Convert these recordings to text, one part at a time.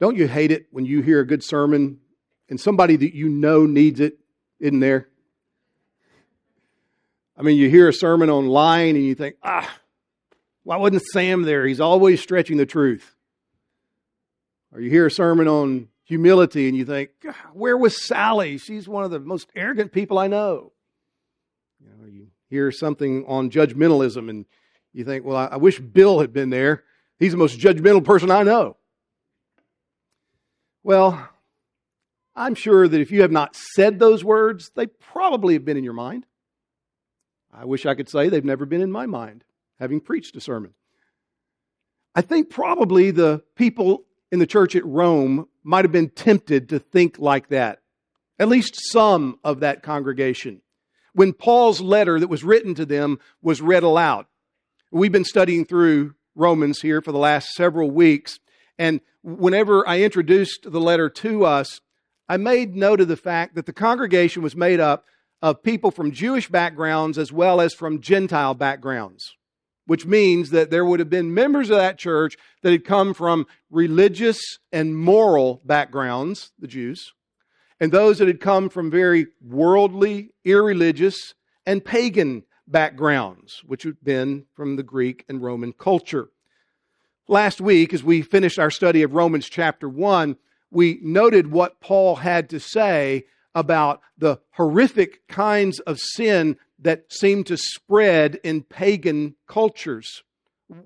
Don't you hate it when you hear a good sermon and somebody that you know needs it isn't there? I mean, you hear a sermon on lying and you think, ah, why wasn't Sam there? He's always stretching the truth. Or you hear a sermon on humility and you think, where was Sally? She's one of the most arrogant people I know. You know, you hear something on judgmentalism and you think, well, I wish Bill had been there. He's the most judgmental person I know. Well, I'm sure that if you have not said those words, they probably have been in your mind. I wish I could say they've never been in my mind, having preached a sermon. I think probably the people in the church at Rome might have been tempted to think like that, at least some of that congregation. When Paul's letter that was written to them was read aloud, we've been studying through Romans here for the last several weeks, and whenever I introduced the letter to us, I made note of the fact that the congregation was made up of people from Jewish backgrounds as well as from Gentile backgrounds, which means that there would have been members of that church that had come from religious and moral backgrounds, the Jews, and those that had come from very worldly, irreligious, and pagan backgrounds, which had been from the Greek and Roman culture. Last week, as we finished our study of Romans chapter 1, we noted what Paul had to say about the horrific kinds of sin that seem to spread in pagan cultures,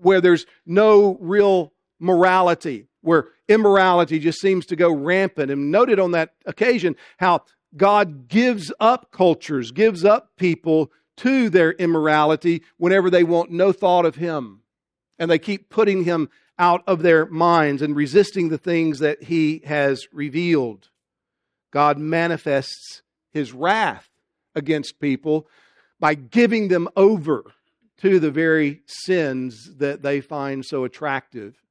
where there's no real morality, where immorality just seems to go rampant. And noted on that occasion how God gives up cultures, gives up people to their immorality whenever they want no thought of Him. And they keep putting Him out of their minds and resisting the things that He has revealed. God manifests his wrath against people by giving them over to the very sins that they find so attractive.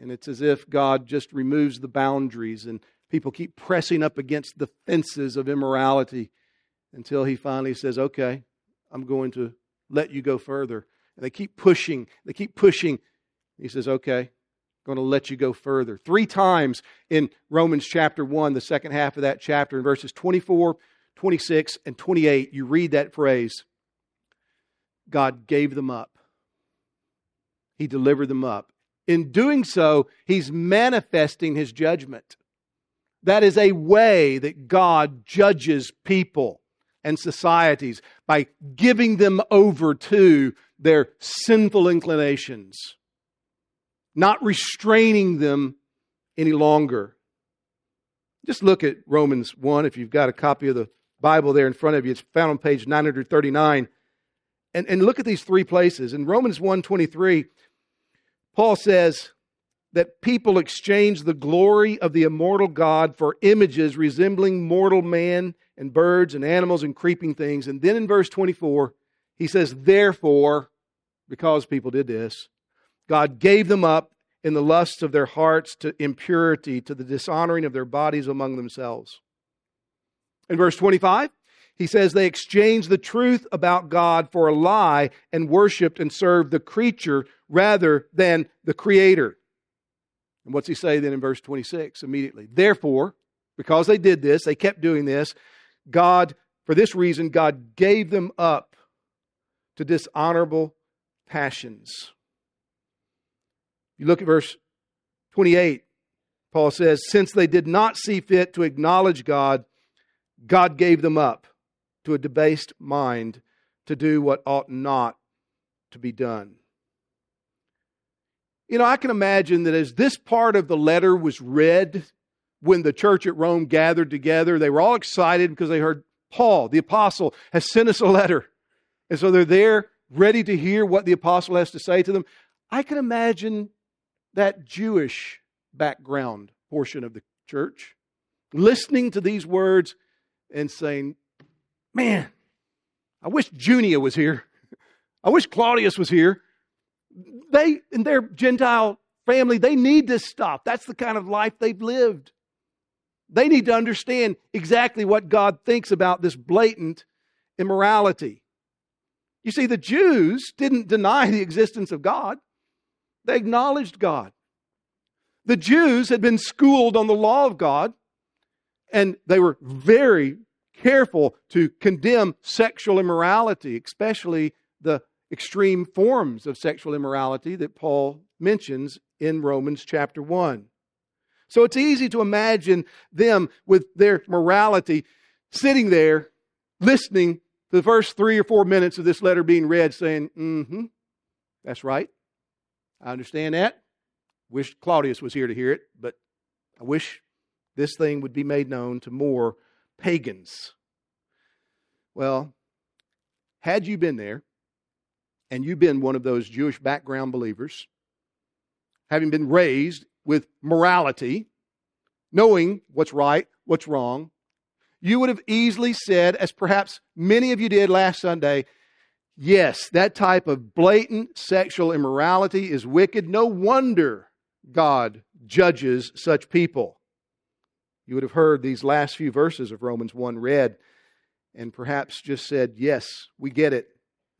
And it's as if God just removes the boundaries and people keep pressing up against the fences of immorality until he finally says, Okay, I'm going to let you go further. And they keep pushing, they keep pushing. He says, Okay, going to let you go further. Three times in Romans chapter 1, the second half of that chapter, in verses 24, 26, and 28, you read that phrase God gave them up. He delivered them up. In doing so, he's manifesting his judgment. That is a way that God judges people and societies by giving them over to their sinful inclinations not restraining them any longer. Just look at Romans 1 if you've got a copy of the Bible there in front of you. It's found on page 939. And, and look at these three places. In Romans 1:23, Paul says that people exchange the glory of the immortal God for images resembling mortal man and birds and animals and creeping things. And then in verse 24, he says, Therefore, because people did this, God gave them up in the lusts of their hearts to impurity, to the dishonoring of their bodies among themselves. In verse 25, he says they exchanged the truth about God for a lie and worshiped and served the creature rather than the creator. And what's he say then in verse 26 immediately? Therefore, because they did this, they kept doing this, God, for this reason, God gave them up to dishonorable passions. You look at verse 28, Paul says, Since they did not see fit to acknowledge God, God gave them up to a debased mind to do what ought not to be done. You know, I can imagine that as this part of the letter was read when the church at Rome gathered together, they were all excited because they heard Paul, the apostle, has sent us a letter. And so they're there ready to hear what the apostle has to say to them. I can imagine that Jewish background portion of the church, listening to these words and saying, Man, I wish Junia was here. I wish Claudius was here. They, in their Gentile family, they need this stuff. That's the kind of life they've lived. They need to understand exactly what God thinks about this blatant immorality. You see, the Jews didn't deny the existence of God. They acknowledged God. The Jews had been schooled on the law of God, and they were very careful to condemn sexual immorality, especially the extreme forms of sexual immorality that Paul mentions in Romans chapter 1. So it's easy to imagine them with their morality sitting there listening the first three or four minutes of this letter being read, saying, Mm hmm, that's right. I understand that. Wish Claudius was here to hear it, but I wish this thing would be made known to more pagans. Well, had you been there, and you've been one of those Jewish background believers, having been raised with morality, knowing what's right, what's wrong, you would have easily said, as perhaps many of you did last Sunday, yes, that type of blatant sexual immorality is wicked. No wonder God judges such people. You would have heard these last few verses of Romans 1 read and perhaps just said, Yes, we get it.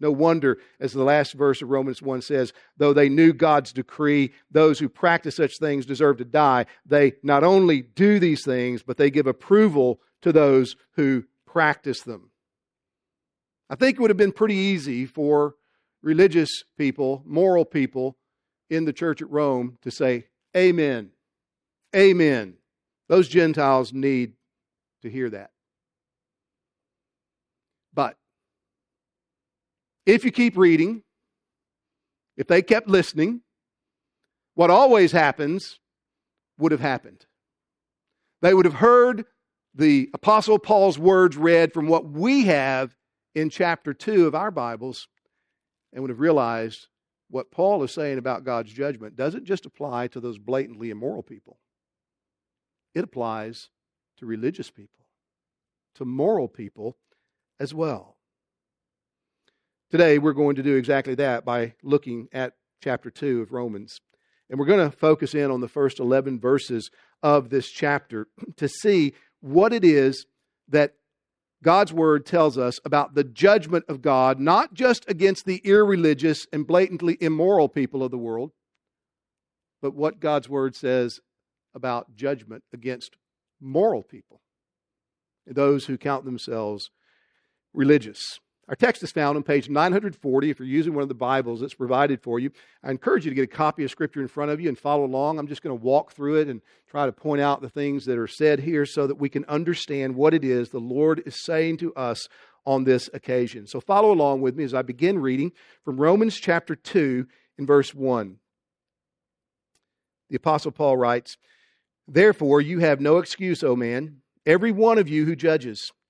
No wonder, as the last verse of Romans 1 says, though they knew God's decree, those who practice such things deserve to die. They not only do these things, but they give approval to those who practice them. I think it would have been pretty easy for religious people, moral people in the church at Rome to say, Amen. Amen. Those Gentiles need to hear that. But if you keep reading, if they kept listening, what always happens would have happened. They would have heard the Apostle Paul's words read from what we have in chapter 2 of our Bibles and would have realized what Paul is saying about God's judgment doesn't just apply to those blatantly immoral people, it applies to religious people, to moral people as well. Today, we're going to do exactly that by looking at chapter 2 of Romans. And we're going to focus in on the first 11 verses of this chapter to see what it is that God's word tells us about the judgment of God, not just against the irreligious and blatantly immoral people of the world, but what God's word says about judgment against moral people, those who count themselves religious. Our text is found on page 940. If you're using one of the Bibles that's provided for you, I encourage you to get a copy of Scripture in front of you and follow along. I'm just going to walk through it and try to point out the things that are said here so that we can understand what it is the Lord is saying to us on this occasion. So follow along with me as I begin reading from Romans chapter 2 in verse 1. The Apostle Paul writes, Therefore, you have no excuse, O man, every one of you who judges.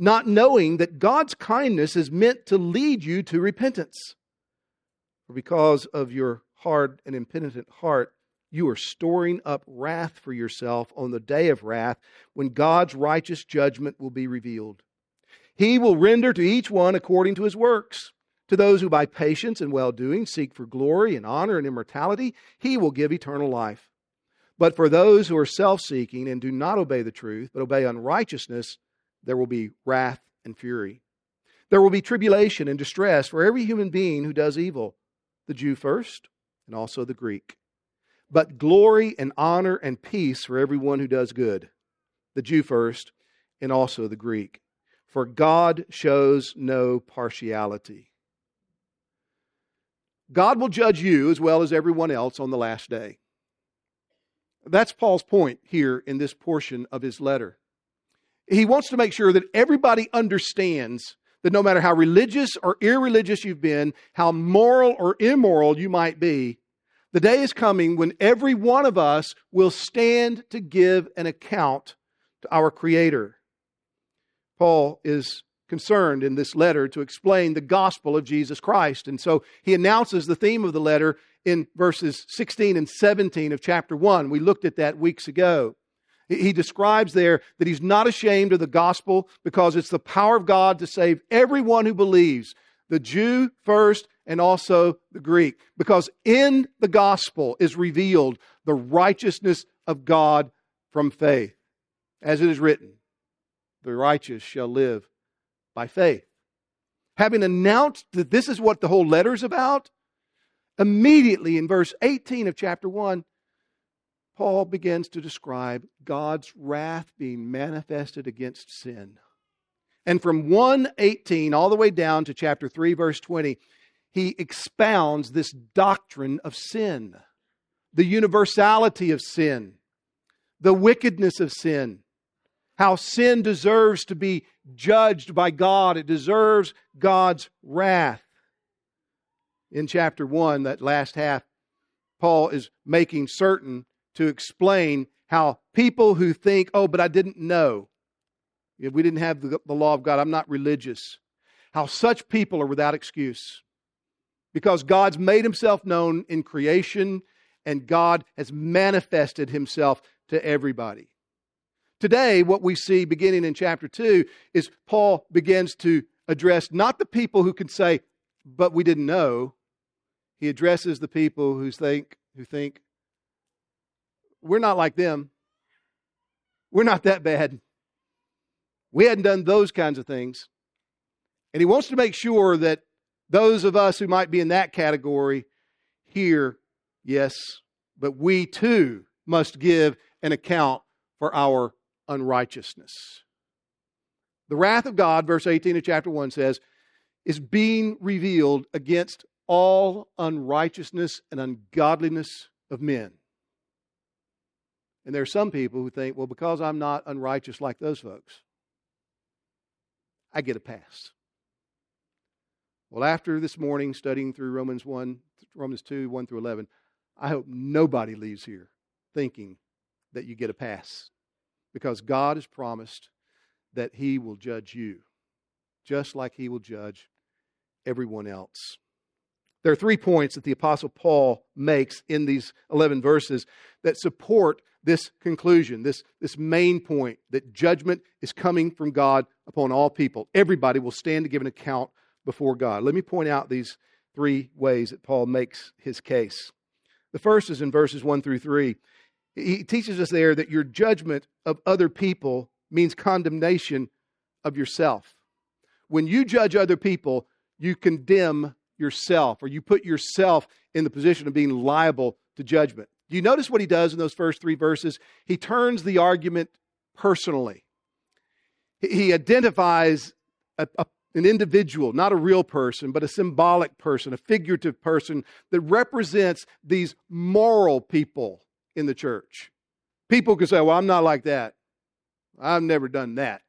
Not knowing that God's kindness is meant to lead you to repentance. For because of your hard and impenitent heart, you are storing up wrath for yourself on the day of wrath when God's righteous judgment will be revealed. He will render to each one according to his works. To those who by patience and well doing seek for glory and honor and immortality, he will give eternal life. But for those who are self seeking and do not obey the truth, but obey unrighteousness, there will be wrath and fury. There will be tribulation and distress for every human being who does evil, the Jew first, and also the Greek. But glory and honor and peace for everyone who does good, the Jew first, and also the Greek. For God shows no partiality. God will judge you as well as everyone else on the last day. That's Paul's point here in this portion of his letter he wants to make sure that everybody understands that no matter how religious or irreligious you've been, how moral or immoral you might be, the day is coming when every one of us will stand to give an account to our Creator. Paul is concerned in this letter to explain the gospel of Jesus Christ. And so he announces the theme of the letter in verses 16 and 17 of chapter 1. We looked at that weeks ago. He describes there that he's not ashamed of the gospel because it's the power of God to save everyone who believes, the Jew first and also the Greek. Because in the gospel is revealed the righteousness of God from faith. As it is written, the righteous shall live by faith. Having announced that this is what the whole letter is about, immediately in verse 18 of chapter 1, Paul begins to describe God's wrath being manifested against sin. And from 118 all the way down to chapter 3, verse 20, he expounds this doctrine of sin, the universality of sin, the wickedness of sin, how sin deserves to be judged by God, it deserves God's wrath. In chapter 1, that last half, Paul is making certain to explain how people who think, oh, but I didn't know, if we didn't have the, the law of God, I'm not religious, how such people are without excuse. Because God's made himself known in creation and God has manifested himself to everybody. Today, what we see beginning in chapter 2 is Paul begins to address not the people who can say, but we didn't know. He addresses the people who think, who think we're not like them. We're not that bad. We hadn't done those kinds of things. And he wants to make sure that those of us who might be in that category hear, yes, but we too must give an account for our unrighteousness. The wrath of God, verse 18 of chapter 1 says, is being revealed against all unrighteousness and ungodliness of men. And there are some people who think, well, because I'm not unrighteous like those folks, I get a pass. Well, after this morning studying through Romans 1, Romans 2, 1 through 11, I hope nobody leaves here thinking that you get a pass because God has promised that He will judge you just like He will judge everyone else. There are three points that the Apostle Paul makes in these 11 verses that support this conclusion, this, this main point that judgment is coming from God upon all people. Everybody will stand to give an account before God. Let me point out these three ways that Paul makes his case. The first is in verses 1 through 3. He teaches us there that your judgment of other people means condemnation of yourself. When you judge other people, you condemn yourself or you put yourself in the position of being liable to judgment. Do you notice what he does in those first three verses? He turns the argument personally. He identifies a, a, an individual, not a real person, but a symbolic person, a figurative person that represents these moral people in the church. People can say, Well, I'm not like that. I've never done that.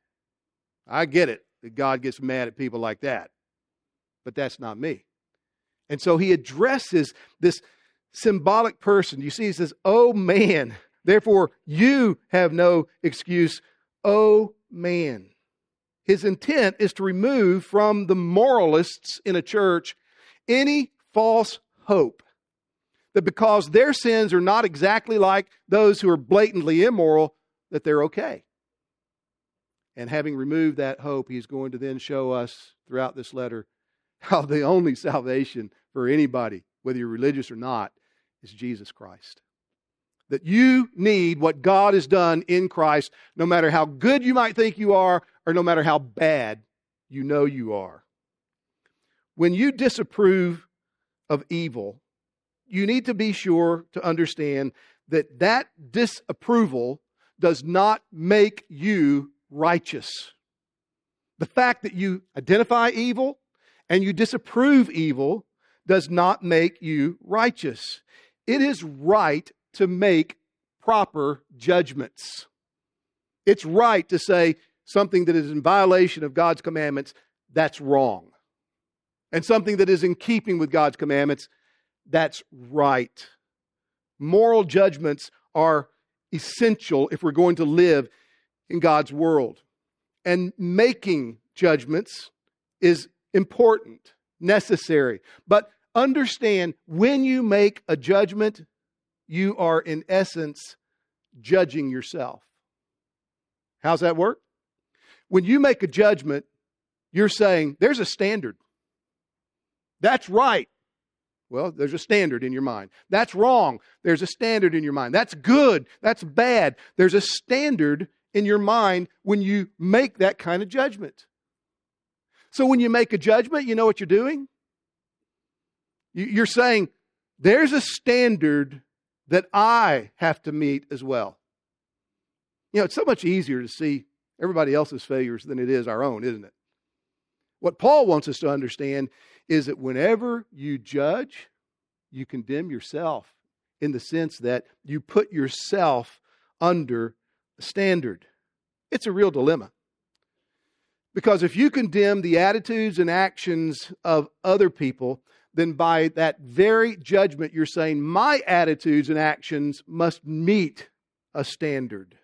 I get it that God gets mad at people like that, but that's not me. And so he addresses this symbolic person. You see, he says, Oh man, therefore you have no excuse. Oh man. His intent is to remove from the moralists in a church any false hope that because their sins are not exactly like those who are blatantly immoral, that they're okay. And having removed that hope, he's going to then show us throughout this letter how the only salvation for anybody, whether you're religious or not, is Jesus Christ. That you need what God has done in Christ, no matter how good you might think you are, or no matter how bad you know you are. When you disapprove of evil, you need to be sure to understand that that disapproval does not make you righteous. The fact that you identify evil and you disapprove evil does not make you righteous. It is right to make proper judgments. It's right to say something that is in violation of God's commandments, that's wrong. And something that is in keeping with God's commandments, that's right. Moral judgments are essential if we're going to live in God's world. And making judgments is important, necessary. But understand when you make a judgment, you are in essence judging yourself. How's that work? When you make a judgment, you're saying, there's a standard. That's right. Well, there's a standard in your mind. That's wrong. There's a standard in your mind. That's good. That's bad. There's a standard in your mind when you make that kind of judgment. So when you make a judgment, you know what you're doing? You're saying, there's a standard that I have to meet as well. You know, it's so much easier to see everybody else's failures than it is our own, isn't it? What Paul wants us to understand is that whenever you judge, you condemn yourself in the sense that you put yourself under a standard. It's a real dilemma. Because if you condemn the attitudes and actions of other people, then by that very judgment, you're saying, My attitudes and actions must meet a standard.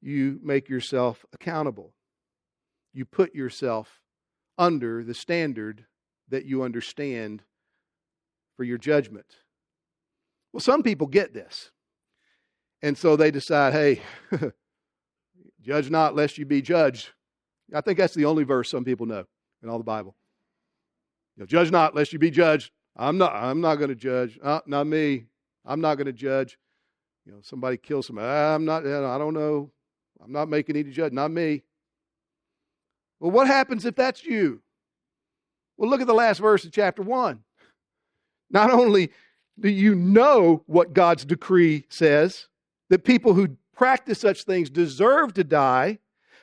You make yourself accountable. You put yourself under the standard that you understand for your judgment. Well, some people get this. And so they decide, hey, judge not lest you be judged. I think that's the only verse some people know in all the Bible. You judge not lest you be judged. I'm not. I'm not going to judge. Uh, not me. I'm not going to judge. You know, somebody kills somebody. I'm not. I don't know. I'm not making any judge. Not me. Well, what happens if that's you? Well, look at the last verse of chapter one. Not only do you know what God's decree says, that people who practice such things deserve to die,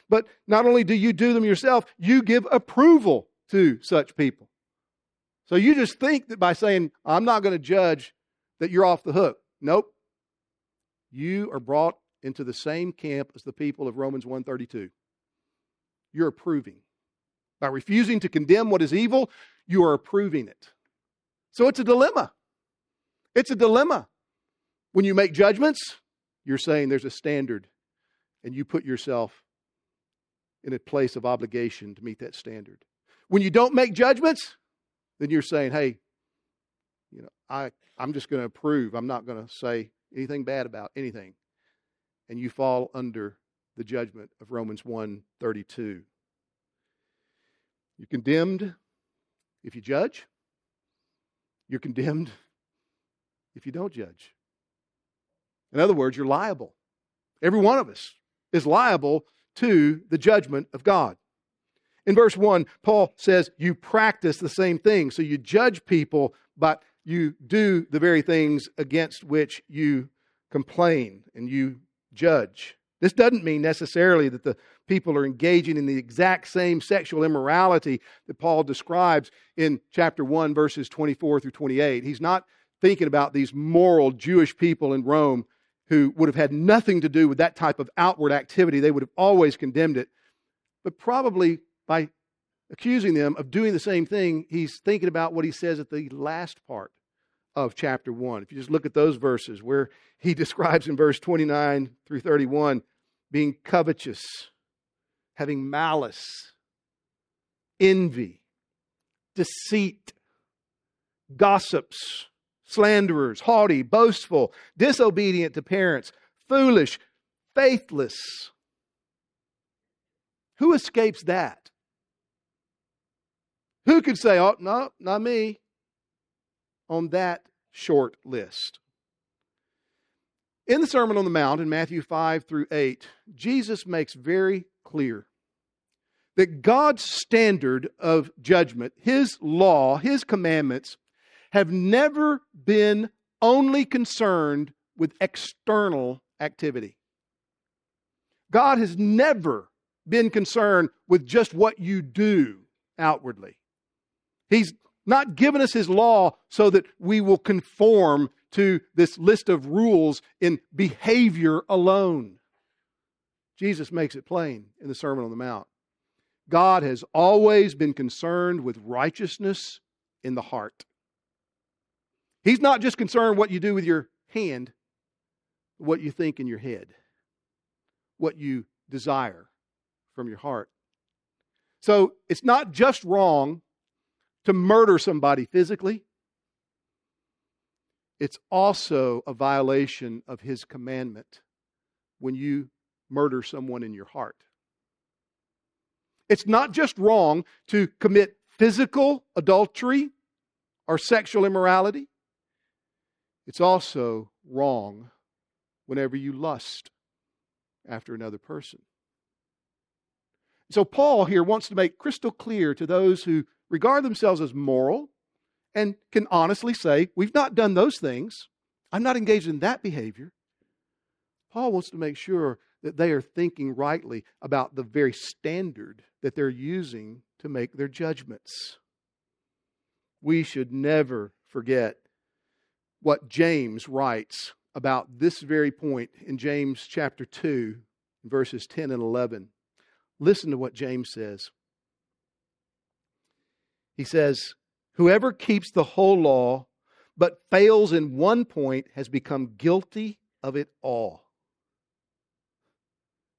but not only do you do them yourself, you give approval to such people. So you just think that by saying, I'm not going to judge, that you're off the hook. Nope. You are brought into the same camp as the people of Romans 132. You're approving. By refusing to condemn what is evil, you are approving it. So it's a dilemma. It's a dilemma. When you make judgments, you're saying there's a standard, and you put yourself in a place of obligation to meet that standard. When you don't make judgments, then you're saying, hey, you know, I, I'm just going to approve. I'm not going to say anything bad about anything. And you fall under the judgment of Romans 1:32. You're condemned if you judge. You're condemned if you don't judge. In other words, you're liable. Every one of us is liable to the judgment of God. In verse 1, Paul says, You practice the same thing. So you judge people, but you do the very things against which you complain and you judge. This doesn't mean necessarily that the people are engaging in the exact same sexual immorality that Paul describes in chapter 1, verses 24 through 28. He's not thinking about these moral Jewish people in Rome who would have had nothing to do with that type of outward activity. They would have always condemned it. But probably by accusing them of doing the same thing, he's thinking about what he says at the last part of chapter 1. If you just look at those verses where he describes in verse 29 through 31 being covetous, having malice, envy, deceit, gossips, slanderers, haughty, boastful, disobedient to parents, foolish, faithless. Who escapes that? Who could say, oh, no, not me, on that short list? In the Sermon on the Mount in Matthew 5 through 8, Jesus makes very clear that God's standard of judgment, His law, His commandments, have never been only concerned with external activity. God has never been concerned with just what you do outwardly. He's not given us His law so that we will conform to this list of rules in behavior alone. Jesus makes it plain in the Sermon on the Mount. God has always been concerned with righteousness in the heart. He's not just concerned what you do with your hand, what you think in your head, what you desire from your heart. So it's not just wrong to murder somebody physically, it's also a violation of his commandment when you murder someone in your heart. It's not just wrong to commit physical adultery or sexual immorality, it's also wrong whenever you lust after another person. So, Paul here wants to make crystal clear to those who regard themselves as moral and can honestly say, We've not done those things. I'm not engaged in that behavior. Paul wants to make sure that they are thinking rightly about the very standard that they're using to make their judgments. We should never forget what James writes about this very point in James chapter 2, verses 10 and 11. Listen to what James says. He says, Whoever keeps the whole law but fails in one point has become guilty of it all.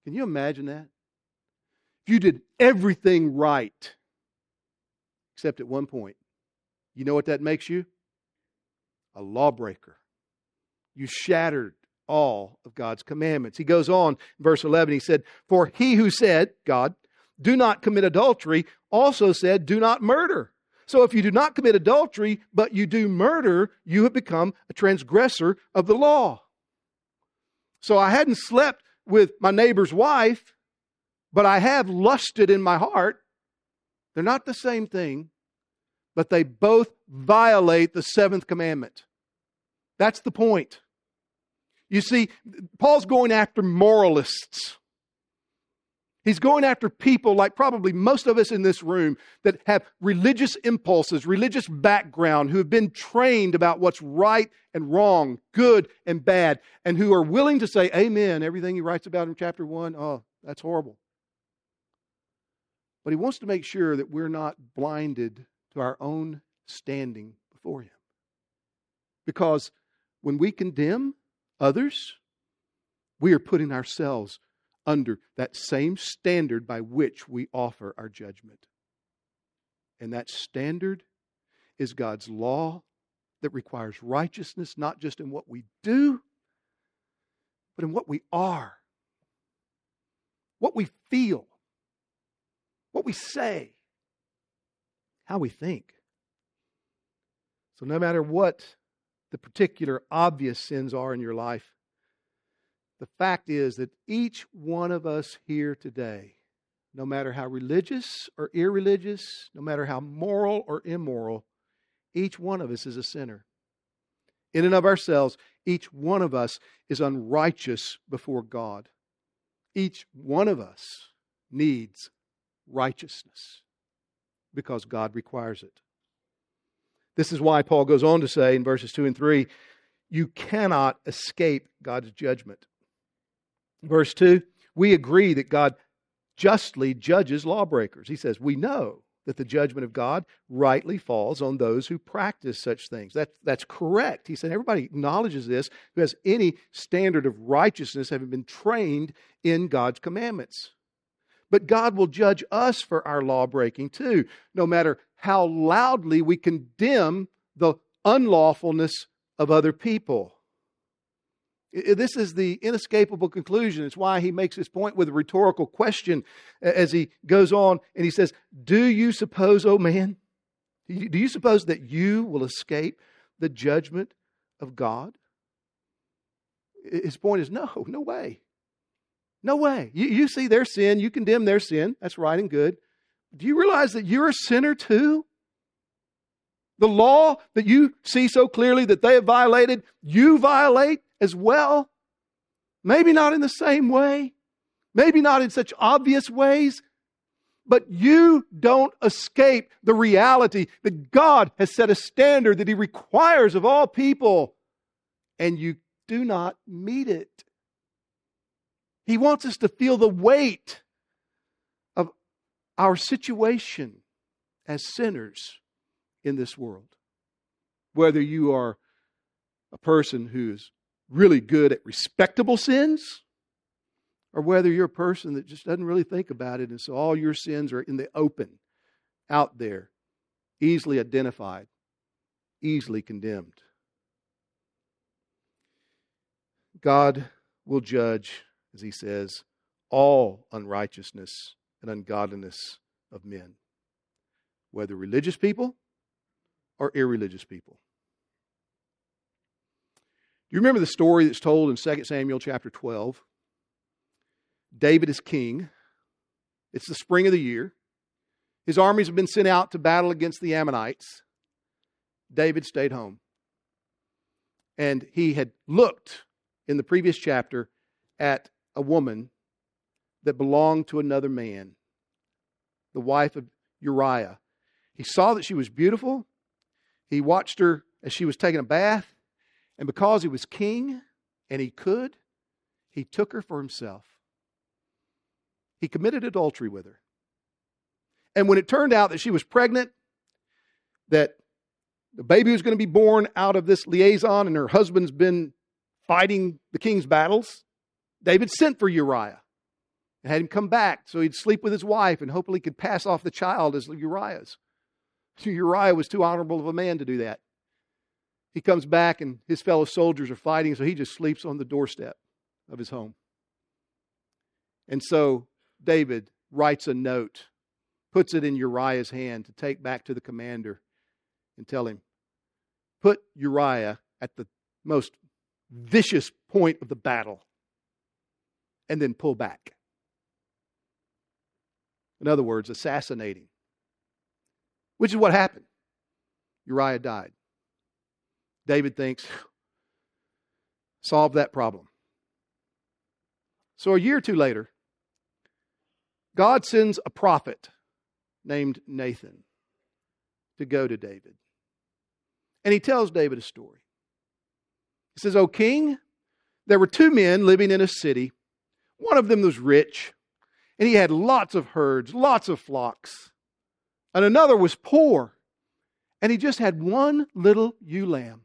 Can you imagine that? If you did everything right, except at one point, you know what that makes you? A lawbreaker. You shattered all of God's commandments. He goes on, verse 11, he said, For he who said, God, do not commit adultery, also said, Do not murder. So if you do not commit adultery, but you do murder, you have become a transgressor of the law. So I hadn't slept with my neighbor's wife, but I have lusted in my heart. They're not the same thing, but they both violate the seventh commandment. That's the point. You see, Paul's going after moralists. He's going after people like probably most of us in this room that have religious impulses, religious background, who have been trained about what's right and wrong, good and bad, and who are willing to say, Amen, everything he writes about in chapter one, oh, that's horrible. But he wants to make sure that we're not blinded to our own standing before him. Because when we condemn others, we are putting ourselves under that same standard by which we offer our judgment. And that standard is God's law that requires righteousness, not just in what we do, but in what we are, what we feel, what we say, how we think. So, no matter what the particular obvious sins are in your life, the fact is that each one of us here today, no matter how religious or irreligious, no matter how moral or immoral, each one of us is a sinner. In and of ourselves, each one of us is unrighteous before God. Each one of us needs righteousness because God requires it. This is why Paul goes on to say in verses 2 and 3 you cannot escape God's judgment. Verse 2 we agree that God justly judges lawbreakers. He says, We know that the judgment of God rightly falls on those who practice such things. That, that's correct. He said, Everybody acknowledges this who has any standard of righteousness, having been trained in God's commandments. But God will judge us for our law breaking too, no matter how loudly we condemn the unlawfulness of other people. This is the inescapable conclusion. It's why he makes this point with a rhetorical question as he goes on and he says, Do you suppose, oh man, do you suppose that you will escape the judgment of God? His point is no, no way. No way. You, you see their sin, you condemn their sin. That's right and good. Do you realize that you're a sinner too? The law that you see so clearly that they have violated, you violate as well. Maybe not in the same way, maybe not in such obvious ways, but you don't escape the reality that God has set a standard that He requires of all people, and you do not meet it. He wants us to feel the weight of our situation as sinners in this world. Whether you are a person who's really good at respectable sins, or whether you're a person that just doesn't really think about it, and so all your sins are in the open, out there, easily identified, easily condemned. God will judge, as he says, all unrighteousness and ungodliness of men, whether religious people or irreligious people. You remember the story that's told in 2 Samuel chapter 12? David is king. It's the spring of the year. His armies have been sent out to battle against the Ammonites. David stayed home. And he had looked in the previous chapter at a woman that belonged to another man, the wife of Uriah. He saw that she was beautiful. He watched her as she was taking a bath. And because he was king and he could, he took her for himself. He committed adultery with her. And when it turned out that she was pregnant, that the baby was going to be born out of this liaison, and her husband's been fighting the king's battles, David sent for Uriah and had him come back so he'd sleep with his wife and hopefully could pass off the child as Uriah's. Uriah was too honorable of a man to do that. He comes back and his fellow soldiers are fighting, so he just sleeps on the doorstep of his home. And so David writes a note, puts it in Uriah's hand to take back to the commander and tell him, put Uriah at the most vicious point of the battle and then pull back. In other words, assassinating, which is what happened. Uriah died. David thinks, solve that problem. So a year or two later, God sends a prophet named Nathan to go to David. And he tells David a story. He says, O king, there were two men living in a city. One of them was rich, and he had lots of herds, lots of flocks. And another was poor, and he just had one little ewe lamb.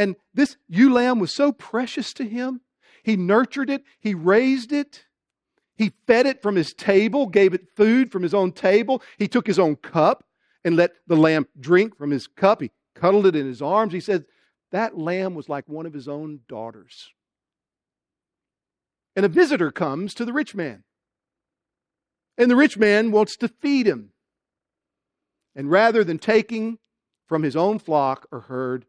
And this ewe lamb was so precious to him. He nurtured it, he raised it, he fed it from his table, gave it food from his own table. He took his own cup and let the lamb drink from his cup. He cuddled it in his arms. He said that lamb was like one of his own daughters. And a visitor comes to the rich man. And the rich man wants to feed him. And rather than taking from his own flock or herd,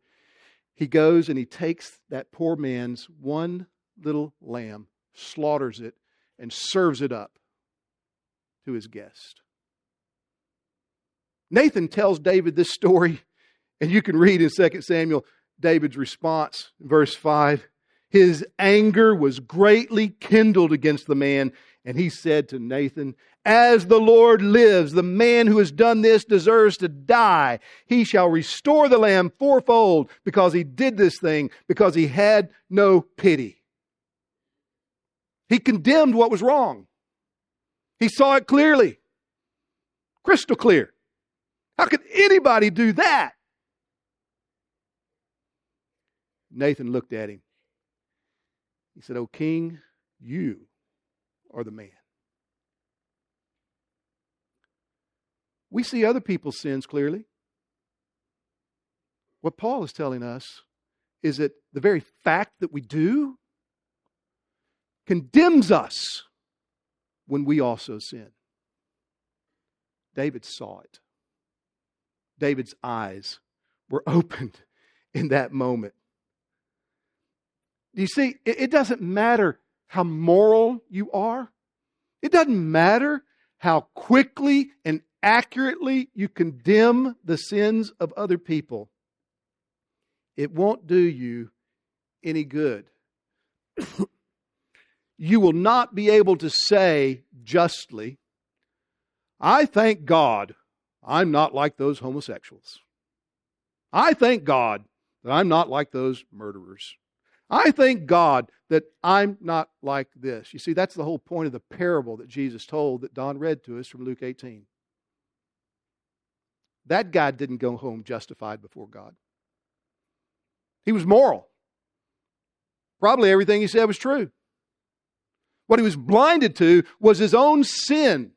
he goes and he takes that poor man's one little lamb, slaughters it, and serves it up to his guest. Nathan tells David this story, and you can read in 2 Samuel David's response, verse 5. His anger was greatly kindled against the man, and he said to Nathan, As the Lord lives, the man who has done this deserves to die. He shall restore the lamb fourfold because he did this thing, because he had no pity. He condemned what was wrong. He saw it clearly, crystal clear. How could anybody do that? Nathan looked at him. He said, O king, you are the man. We see other people's sins clearly. What Paul is telling us is that the very fact that we do condemns us when we also sin. David saw it. David's eyes were opened in that moment. You see, it doesn't matter how moral you are, it doesn't matter how quickly and accurately you condemn the sins of other people. It won't do you any good. you will not be able to say justly, I thank God I'm not like those homosexuals. I thank God that I'm not like those murderers. I thank God that I'm not like this. You see, that's the whole point of the parable that Jesus told that Don read to us from Luke 18. That guy didn't go home justified before God. He was moral. Probably everything he said was true. What he was blinded to was his own sin.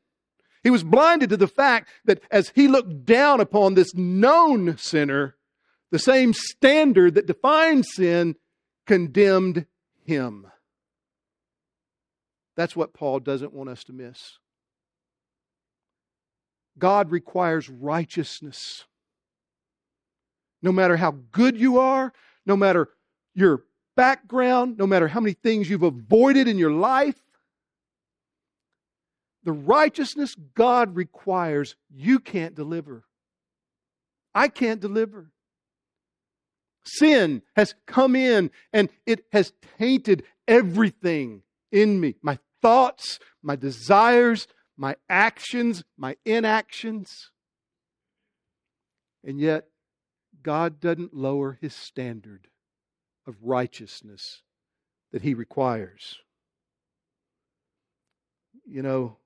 He was blinded to the fact that as he looked down upon this known sinner, the same standard that defines sin condemned him. That's what Paul doesn't want us to miss. God requires righteousness. No matter how good you are, no matter your background, no matter how many things you've avoided in your life, the righteousness God requires, you can't deliver. I can't deliver. Sin has come in and it has tainted everything in me my thoughts, my desires, my actions, my inactions. And yet, God doesn't lower his standard of righteousness that he requires. You know,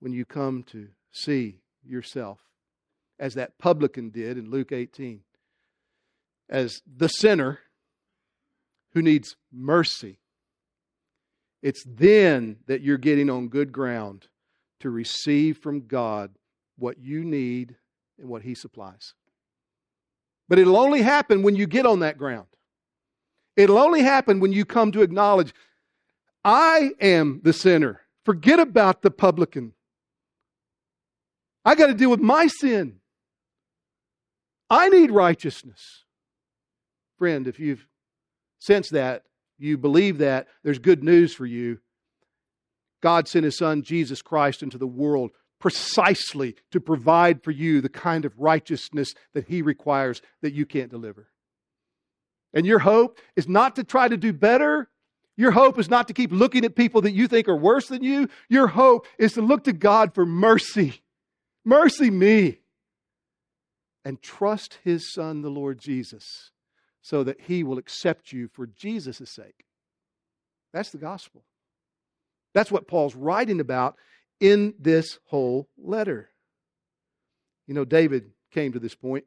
when you come to see yourself, as that publican did in Luke 18, as the sinner who needs mercy, it's then that you're getting on good ground to receive from God what you need and what He supplies. But it'll only happen when you get on that ground. It'll only happen when you come to acknowledge, I am the sinner. Forget about the publican. I got to deal with my sin. I need righteousness. Friend, if you've sensed that, you believe that, there's good news for you. God sent His Son, Jesus Christ, into the world precisely to provide for you the kind of righteousness that He requires that you can't deliver. And your hope is not to try to do better. Your hope is not to keep looking at people that you think are worse than you. Your hope is to look to God for mercy. Mercy me. And trust His Son, the Lord Jesus, so that He will accept you for Jesus' sake. That's the gospel. That's what Paul's writing about in this whole letter. You know, David came to this point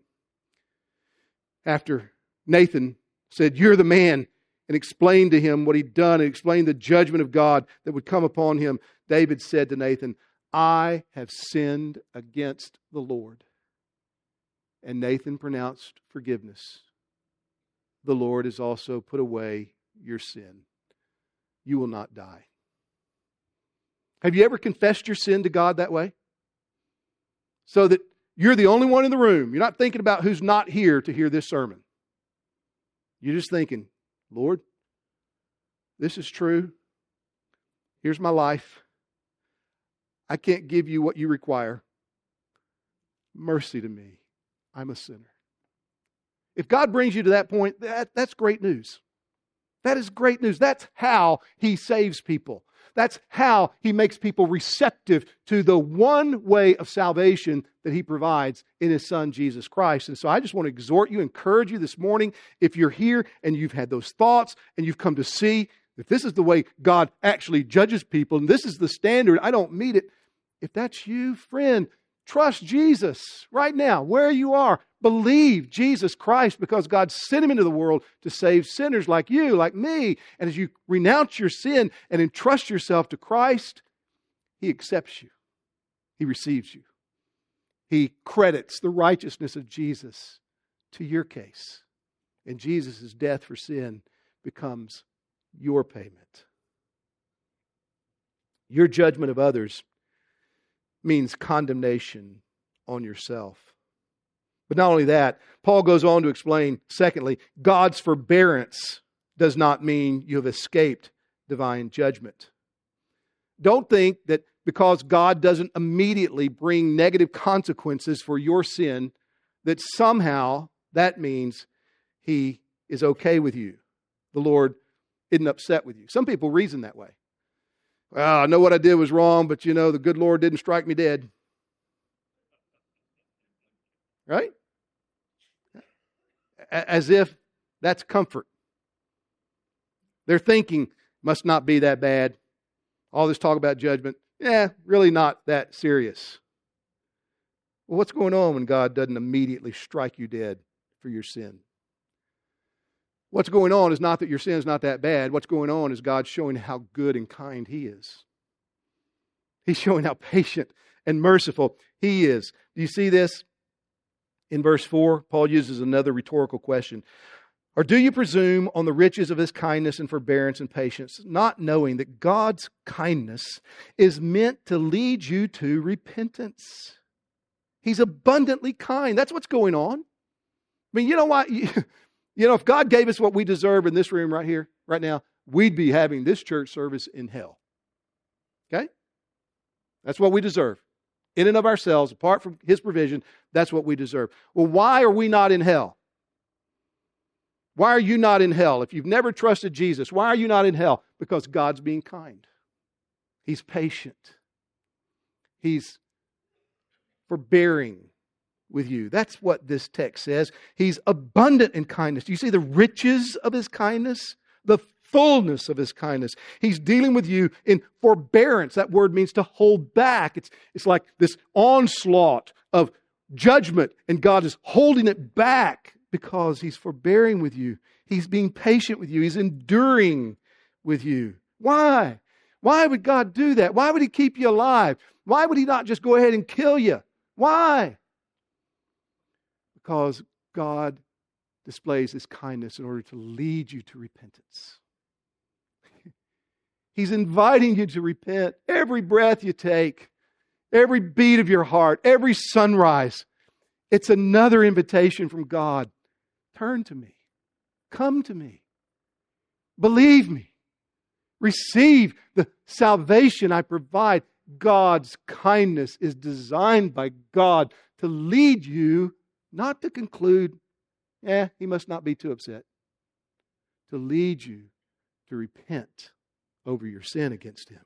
after Nathan said, You're the man, and explained to him what he'd done and explained the judgment of God that would come upon him. David said to Nathan, I have sinned against the Lord. And Nathan pronounced forgiveness. The Lord has also put away your sin. You will not die. Have you ever confessed your sin to God that way? So that you're the only one in the room. You're not thinking about who's not here to hear this sermon. You're just thinking, Lord, this is true. Here's my life. I can't give you what you require. Mercy to me. I'm a sinner. If God brings you to that point, that, that's great news. That is great news. That's how He saves people. That's how he makes people receptive to the one way of salvation that he provides in his son, Jesus Christ. And so I just want to exhort you, encourage you this morning, if you're here and you've had those thoughts and you've come to see if this is the way God actually judges people and this is the standard, I don't meet it. If that's you, friend, trust Jesus right now, where you are. Believe Jesus Christ because God sent him into the world to save sinners like you, like me. And as you renounce your sin and entrust yourself to Christ, he accepts you, he receives you. He credits the righteousness of Jesus to your case. And Jesus' death for sin becomes your payment. Your judgment of others means condemnation on yourself. But not only that, Paul goes on to explain, secondly, God's forbearance does not mean you have escaped divine judgment. Don't think that because God doesn't immediately bring negative consequences for your sin, that somehow that means he is okay with you. The Lord isn't upset with you. Some people reason that way. Well, I know what I did was wrong, but you know, the good Lord didn't strike me dead. Right? As if that's comfort. Their thinking must not be that bad. All this talk about judgment, yeah, really not that serious. Well, what's going on when God doesn't immediately strike you dead for your sin? What's going on is not that your sin is not that bad. What's going on is God showing how good and kind He is. He's showing how patient and merciful He is. Do you see this? In verse 4, Paul uses another rhetorical question Or do you presume on the riches of his kindness and forbearance and patience, not knowing that God's kindness is meant to lead you to repentance? He's abundantly kind. That's what's going on. I mean, you know what? You know, if God gave us what we deserve in this room right here, right now, we'd be having this church service in hell. Okay? That's what we deserve. In and of ourselves, apart from His provision, that's what we deserve. Well, why are we not in hell? Why are you not in hell? If you've never trusted Jesus, why are you not in hell? Because God's being kind. He's patient. He's forbearing with you. That's what this text says. He's abundant in kindness. Do you see the riches of his kindness? The fullness of his kindness. He's dealing with you in forbearance. That word means to hold back. It's, it's like this onslaught of judgment, and God is holding it back because he's forbearing with you. He's being patient with you. He's enduring with you. Why? Why would God do that? Why would he keep you alive? Why would he not just go ahead and kill you? Why? Because God displays his kindness in order to lead you to repentance. He's inviting you to repent every breath you take, every beat of your heart, every sunrise. It's another invitation from God. Turn to me. Come to me. Believe me. Receive the salvation I provide. God's kindness is designed by God to lead you, not to conclude, eh, he must not be too upset, to lead you to repent over your sin against Him.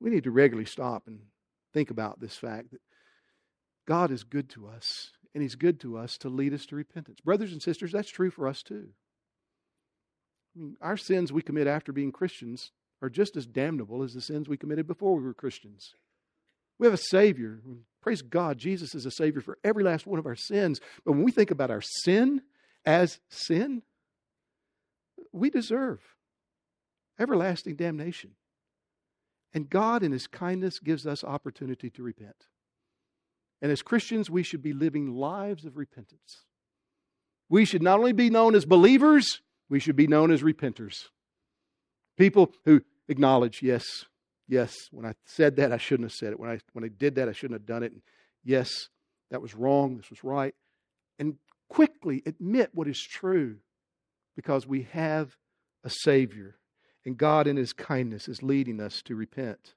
We need to regularly stop and think about this fact that God is good to us, and He's good to us to lead us to repentance. Brothers and sisters, that's true for us too. I mean, our sins we commit after being Christians are just as damnable as the sins we committed before we were Christians. We have a Savior. Praise God, Jesus is a Savior for every last one of our sins. But when we think about our sin as sin, we deserve everlasting damnation. And God, in His kindness, gives us opportunity to repent. And as Christians, we should be living lives of repentance. We should not only be known as believers, we should be known as repenters. People who acknowledge, yes, yes, when I said that, I shouldn't have said it. When I, when I did that, I shouldn't have done it. And yes, that was wrong, this was right. And quickly admit what is true because we have a Savior and God, in His kindness, is leading us to repent.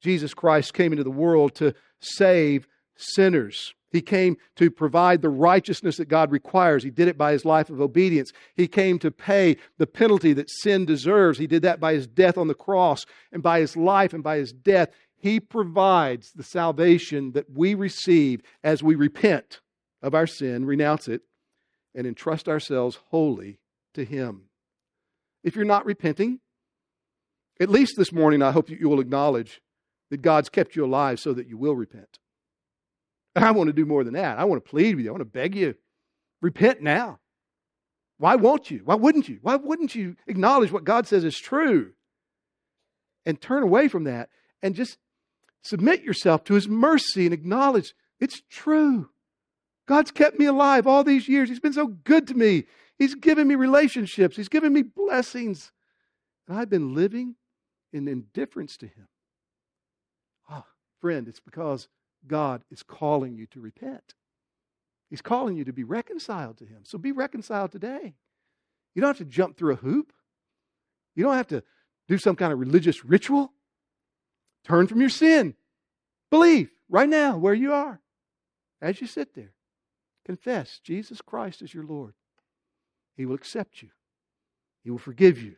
Jesus Christ came into the world to save sinners. He came to provide the righteousness that God requires. He did it by his life of obedience. He came to pay the penalty that sin deserves. He did that by his death on the cross and by his life and by his death. He provides the salvation that we receive as we repent of our sin, renounce it, and entrust ourselves wholly to him. If you're not repenting, at least this morning, I hope you will acknowledge that God's kept you alive so that you will repent. And I want to do more than that. I want to plead with you. I want to beg you. Repent now. Why won't you? Why wouldn't you? Why wouldn't you acknowledge what God says is true and turn away from that and just submit yourself to His mercy and acknowledge it's true? God's kept me alive all these years. He's been so good to me. He's given me relationships, He's given me blessings. And I've been living in indifference to Him. Ah, friend, it's because God is calling you to repent. He's calling you to be reconciled to Him. So be reconciled today. You don't have to jump through a hoop. You don't have to do some kind of religious ritual. Turn from your sin. Believe right now where you are as you sit there. Confess Jesus Christ is your Lord. He will accept you, He will forgive you,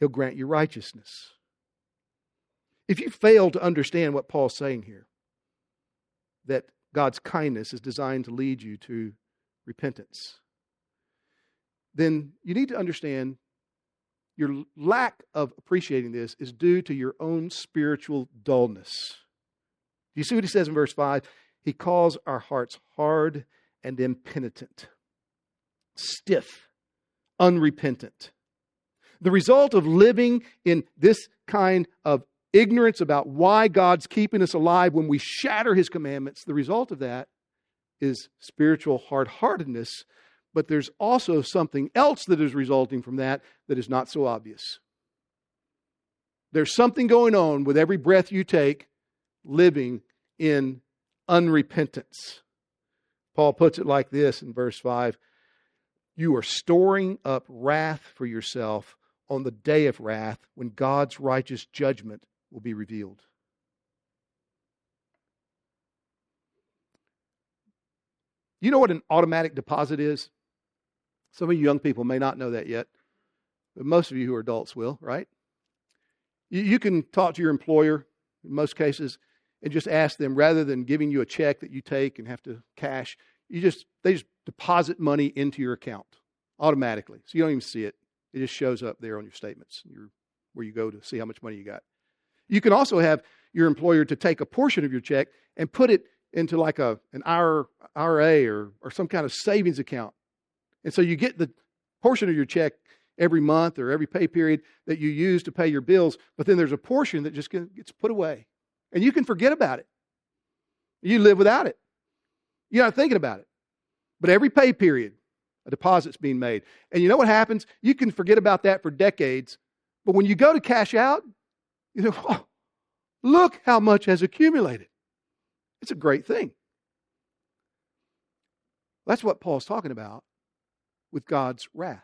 He'll grant you righteousness. If you fail to understand what Paul's saying here, that God's kindness is designed to lead you to repentance, then you need to understand your lack of appreciating this is due to your own spiritual dullness. Do you see what he says in verse 5? He calls our hearts hard and impenitent stiff, unrepentant. The result of living in this kind of ignorance about why God's keeping us alive when we shatter his commandments, the result of that is spiritual hard heartedness, but there's also something else that is resulting from that that is not so obvious. There's something going on with every breath you take living in unrepentance. Paul puts it like this in verse 5 You are storing up wrath for yourself on the day of wrath when God's righteous judgment will be revealed. You know what an automatic deposit is? Some of you young people may not know that yet, but most of you who are adults will, right? You, can talk to your employer in most cases and just ask them rather than giving you a check that you take and have to cash, you just they just deposit money into your account automatically. So you don't even see it. It just shows up there on your statements, your, where you go to see how much money you got. You can also have your employer to take a portion of your check and put it into like a an IRA or or some kind of savings account. And so you get the portion of your check every month or every pay period that you use to pay your bills, but then there's a portion that just gets put away. And you can forget about it. You live without it. You're not thinking about it. But every pay period, a deposit's being made. And you know what happens? You can forget about that for decades. But when you go to cash out, you know, oh, look how much has accumulated. It's a great thing. That's what Paul's talking about with God's wrath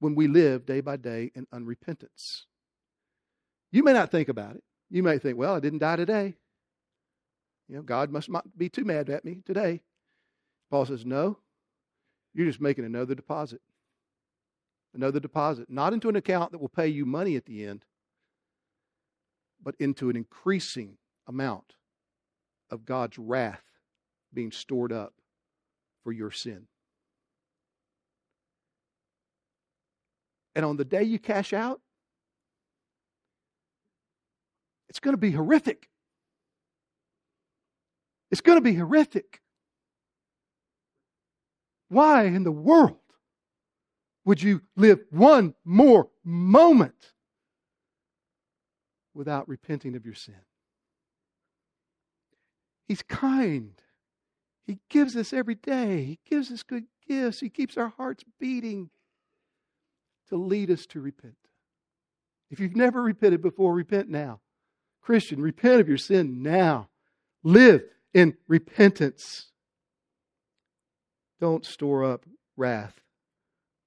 when we live day by day in unrepentance. You may not think about it. You may think, well, I didn't die today. You know, God must not be too mad at me today. Paul says, no, you're just making another deposit. Another deposit, not into an account that will pay you money at the end, but into an increasing amount of God's wrath being stored up for your sin. And on the day you cash out, it's going to be horrific. It's going to be horrific. Why in the world would you live one more moment without repenting of your sin? He's kind. He gives us every day. He gives us good gifts. He keeps our hearts beating to lead us to repent. If you've never repented before, repent now. Christian, repent of your sin now. Live in repentance. Don't store up wrath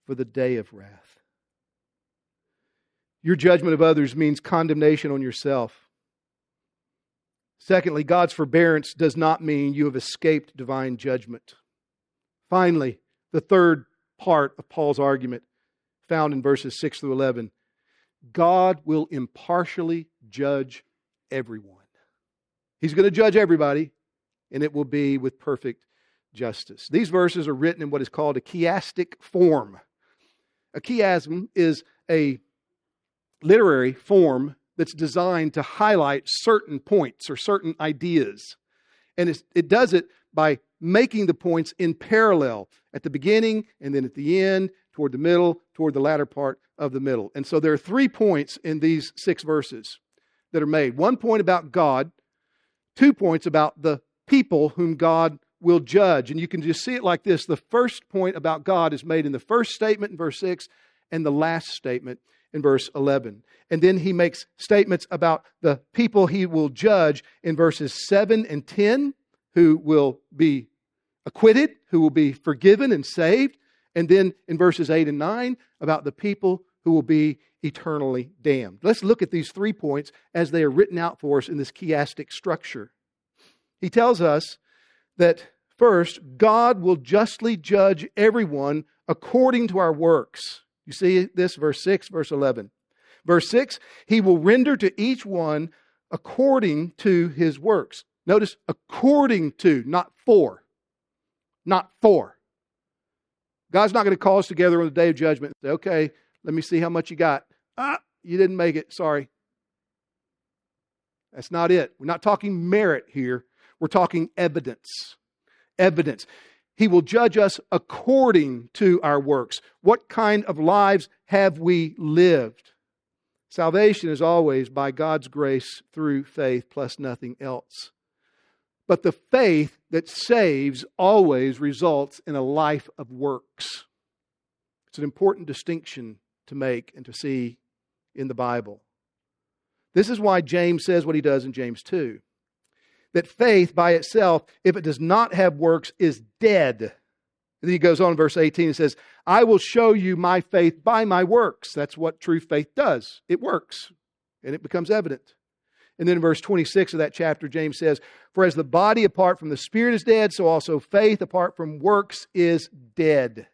for the day of wrath. Your judgment of others means condemnation on yourself. Secondly, God's forbearance does not mean you have escaped divine judgment. Finally, the third part of Paul's argument, found in verses 6 through 11 God will impartially judge everyone. He's going to judge everybody, and it will be with perfect justice. These verses are written in what is called a chiastic form. A chiasm is a literary form that's designed to highlight certain points or certain ideas. And it does it by making the points in parallel at the beginning and then at the end, toward the middle, toward the latter part of the middle. And so there are three points in these six verses that are made one point about God, two points about the people whom God will judge. And you can just see it like this the first point about God is made in the first statement in verse 6 and the last statement in verse 11. And then he makes statements about the people he will judge in verses 7 and 10 who will be acquitted, who will be forgiven and saved. And then in verses 8 and 9 about the people who will be eternally damned. Let's look at these three points as they are written out for us in this chiastic structure. He tells us that first, God will justly judge everyone according to our works. You see this, verse 6, verse 11. Verse 6, he will render to each one according to his works. Notice, according to, not for. Not for. God's not going to call us together on the day of judgment and say, okay, let me see how much you got. Ah, you didn't make it. Sorry. That's not it. We're not talking merit here. We're talking evidence. Evidence. He will judge us according to our works. What kind of lives have we lived? Salvation is always by God's grace through faith plus nothing else. But the faith that saves always results in a life of works. It's an important distinction to make and to see in the Bible. This is why James says what he does in James 2 that faith by itself, if it does not have works, is dead. And then he goes on in verse 18 and says, I will show you my faith by my works. That's what true faith does. It works, and it becomes evident. And then in verse 26 of that chapter, James says, For as the body apart from the spirit is dead, so also faith apart from works is dead.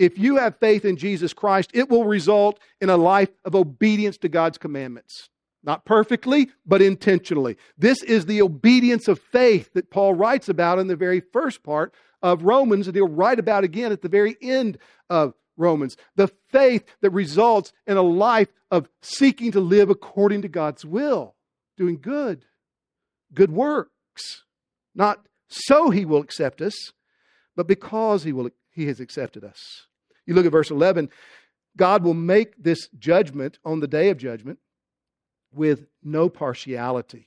If you have faith in Jesus Christ, it will result in a life of obedience to God's commandments. Not perfectly, but intentionally. This is the obedience of faith that Paul writes about in the very first part of Romans, and he'll write about again at the very end of Romans. The faith that results in a life of seeking to live according to God's will, doing good, good works. Not so he will accept us, but because he, will, he has accepted us. You look at verse 11, God will make this judgment on the day of judgment with no partiality.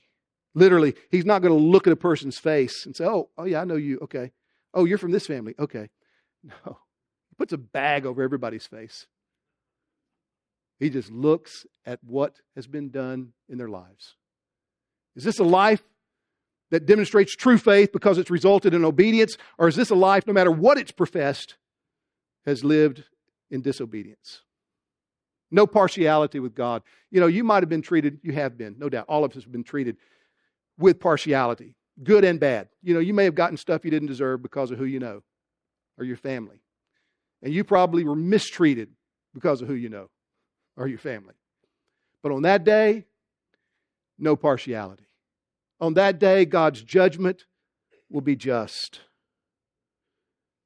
Literally, he's not going to look at a person's face and say, Oh, oh yeah, I know you. Okay. Oh, you're from this family. Okay. No. He puts a bag over everybody's face. He just looks at what has been done in their lives. Is this a life that demonstrates true faith because it's resulted in obedience? Or is this a life, no matter what it's professed, has lived in disobedience? No partiality with God. You know, you might have been treated, you have been, no doubt. All of us have been treated with partiality, good and bad. You know, you may have gotten stuff you didn't deserve because of who you know or your family. And you probably were mistreated because of who you know or your family. But on that day, no partiality. On that day, God's judgment will be just.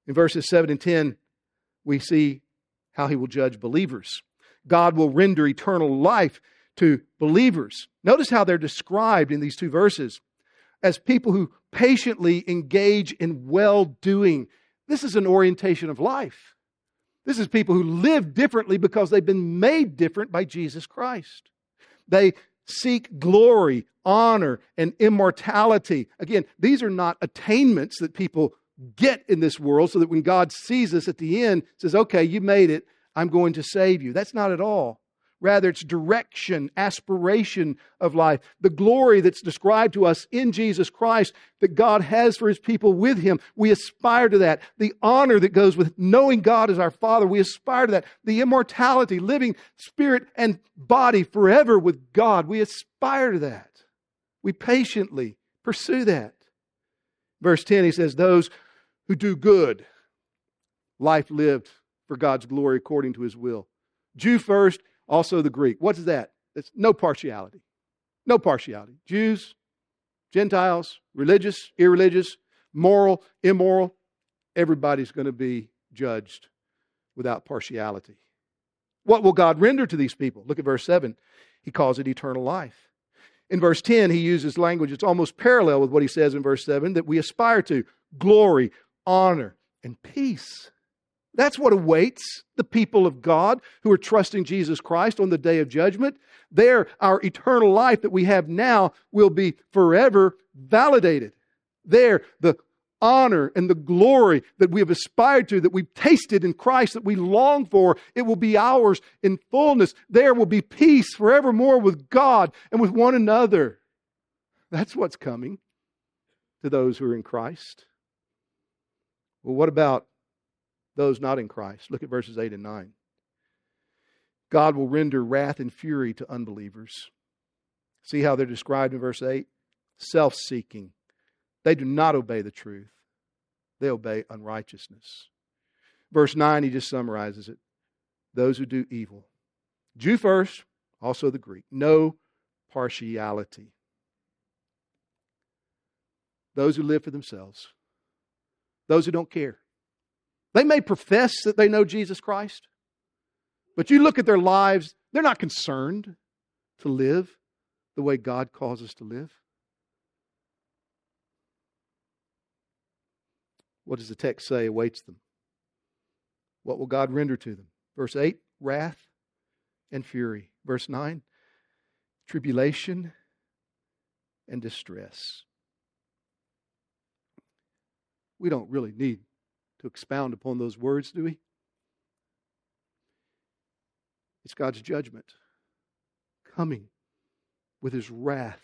In verses 7 and 10, we see how he will judge believers. God will render eternal life to believers. Notice how they're described in these two verses as people who patiently engage in well doing. This is an orientation of life. This is people who live differently because they've been made different by Jesus Christ. They seek glory, honor, and immortality. Again, these are not attainments that people get in this world so that when God sees us at the end, says, okay, you made it, I'm going to save you. That's not at all. Rather, it's direction, aspiration of life, the glory that's described to us in Jesus Christ that God has for his people with him. We aspire to that. The honor that goes with knowing God as our Father, we aspire to that. The immortality, living spirit and body forever with God, we aspire to that. We patiently pursue that. Verse 10, he says, Those who do good, life lived for God's glory according to his will. Jew first, also the Greek. What is that? It's no partiality. No partiality. Jews, Gentiles, religious, irreligious, moral, immoral, everybody's going to be judged without partiality. What will God render to these people? Look at verse 7. He calls it eternal life. In verse 10, he uses language that's almost parallel with what he says in verse 7 that we aspire to glory, honor, and peace. That's what awaits the people of God who are trusting Jesus Christ on the day of judgment. There, our eternal life that we have now will be forever validated. There, the honor and the glory that we have aspired to, that we've tasted in Christ, that we long for, it will be ours in fullness. There will be peace forevermore with God and with one another. That's what's coming to those who are in Christ. Well, what about those not in Christ. Look at verses 8 and 9. God will render wrath and fury to unbelievers. See how they're described in verse 8? Self seeking. They do not obey the truth, they obey unrighteousness. Verse 9, he just summarizes it those who do evil. Jew first, also the Greek. No partiality. Those who live for themselves, those who don't care. They may profess that they know Jesus Christ, but you look at their lives, they're not concerned to live the way God calls us to live. What does the text say awaits them? What will God render to them? Verse 8 wrath and fury. Verse 9 tribulation and distress. We don't really need to expound upon those words, do we? It's God's judgment coming with his wrath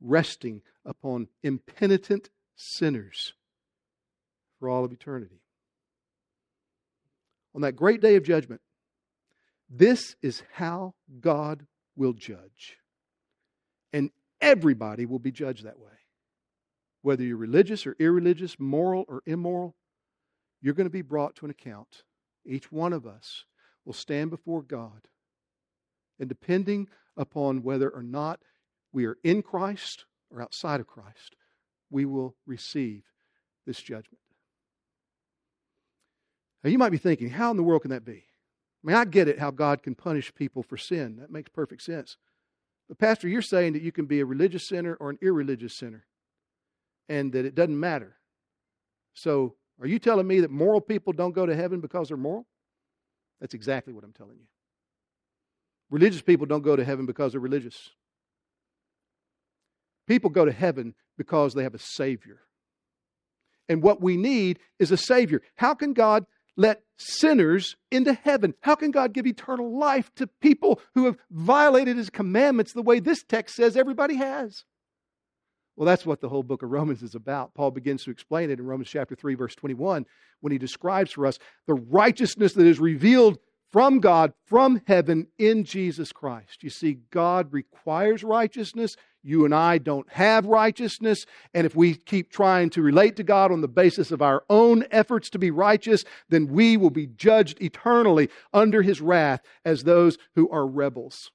resting upon impenitent sinners for all of eternity. On that great day of judgment, this is how God will judge. And everybody will be judged that way. Whether you're religious or irreligious, moral or immoral, you're going to be brought to an account. Each one of us will stand before God. And depending upon whether or not we are in Christ or outside of Christ, we will receive this judgment. Now, you might be thinking, how in the world can that be? I mean, I get it how God can punish people for sin. That makes perfect sense. But, Pastor, you're saying that you can be a religious sinner or an irreligious sinner and that it doesn't matter. So, are you telling me that moral people don't go to heaven because they're moral? That's exactly what I'm telling you. Religious people don't go to heaven because they're religious. People go to heaven because they have a Savior. And what we need is a Savior. How can God let sinners into heaven? How can God give eternal life to people who have violated His commandments the way this text says everybody has? Well, that's what the whole book of Romans is about. Paul begins to explain it in Romans chapter 3, verse 21, when he describes for us the righteousness that is revealed from God, from heaven in Jesus Christ. You see, God requires righteousness. You and I don't have righteousness. And if we keep trying to relate to God on the basis of our own efforts to be righteous, then we will be judged eternally under his wrath as those who are rebels.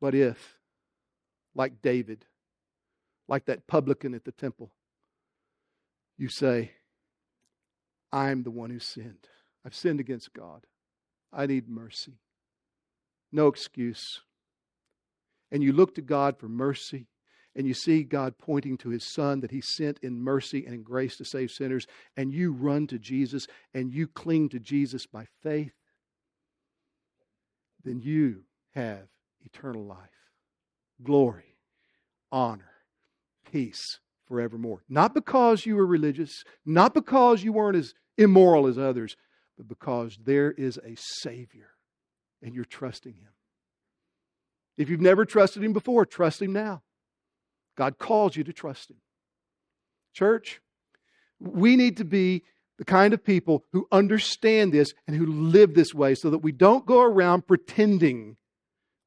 But if, like David, like that publican at the temple, you say, I'm the one who sinned. I've sinned against God. I need mercy. No excuse and you look to God for mercy, and you see God pointing to his Son that he sent in mercy and in grace to save sinners, and you run to Jesus and you cling to Jesus by faith, then you have eternal life, glory, honor, peace forevermore. Not because you were religious, not because you weren't as immoral as others, but because there is a Savior and you're trusting Him. If you've never trusted Him before, trust Him now. God calls you to trust Him. Church, we need to be the kind of people who understand this and who live this way so that we don't go around pretending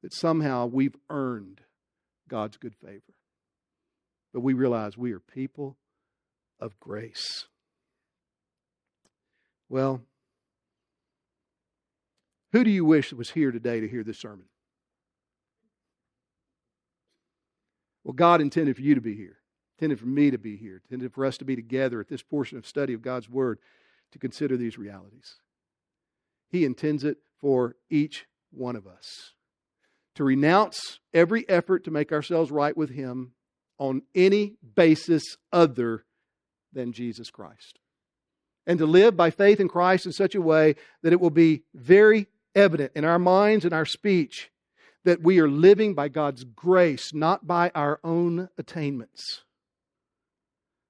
that somehow we've earned God's good favor. But we realize we are people of grace. Well, who do you wish was here today to hear this sermon? Well, God intended for you to be here, intended for me to be here, intended for us to be together at this portion of study of God's Word to consider these realities. He intends it for each one of us to renounce every effort to make ourselves right with Him on any basis other than Jesus Christ. And to live by faith in Christ in such a way that it will be very evident in our minds and our speech that we are living by God's grace, not by our own attainments.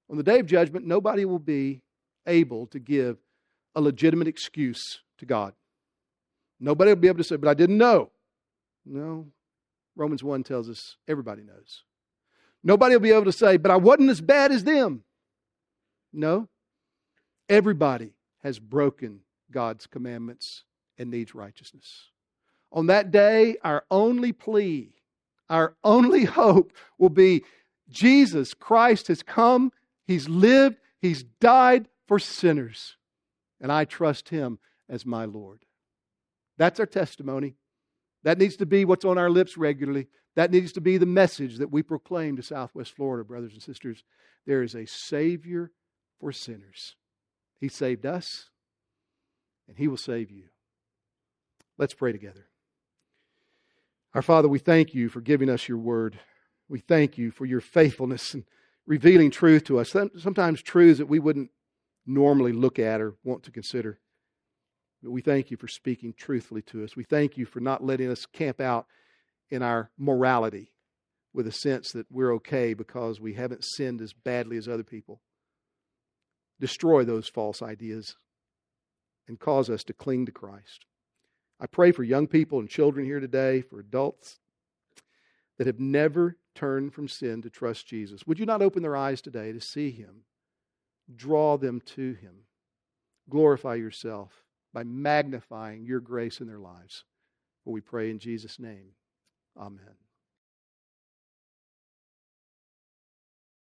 On the day of judgment, nobody will be able to give a legitimate excuse to God. Nobody will be able to say, but I didn't know. No. Romans 1 tells us everybody knows. Nobody will be able to say, but I wasn't as bad as them. No. Everybody has broken God's commandments and needs righteousness. On that day, our only plea, our only hope will be Jesus Christ has come, He's lived, He's died for sinners, and I trust Him as my Lord. That's our testimony. That needs to be what's on our lips regularly. That needs to be the message that we proclaim to Southwest Florida, brothers and sisters. There is a Savior for sinners. He saved us, and He will save you. Let's pray together. Our Father, we thank you for giving us your word. We thank you for your faithfulness and revealing truth to us. Sometimes truths that we wouldn't normally look at or want to consider. But we thank you for speaking truthfully to us. We thank you for not letting us camp out in our morality with a sense that we're okay because we haven't sinned as badly as other people. destroy those false ideas and cause us to cling to Christ. I pray for young people and children here today, for adults that have never turned from sin to trust Jesus. Would you not open their eyes today to see Him? Draw them to Him. Glorify yourself by magnifying your grace in their lives. We pray in Jesus' name. Amen.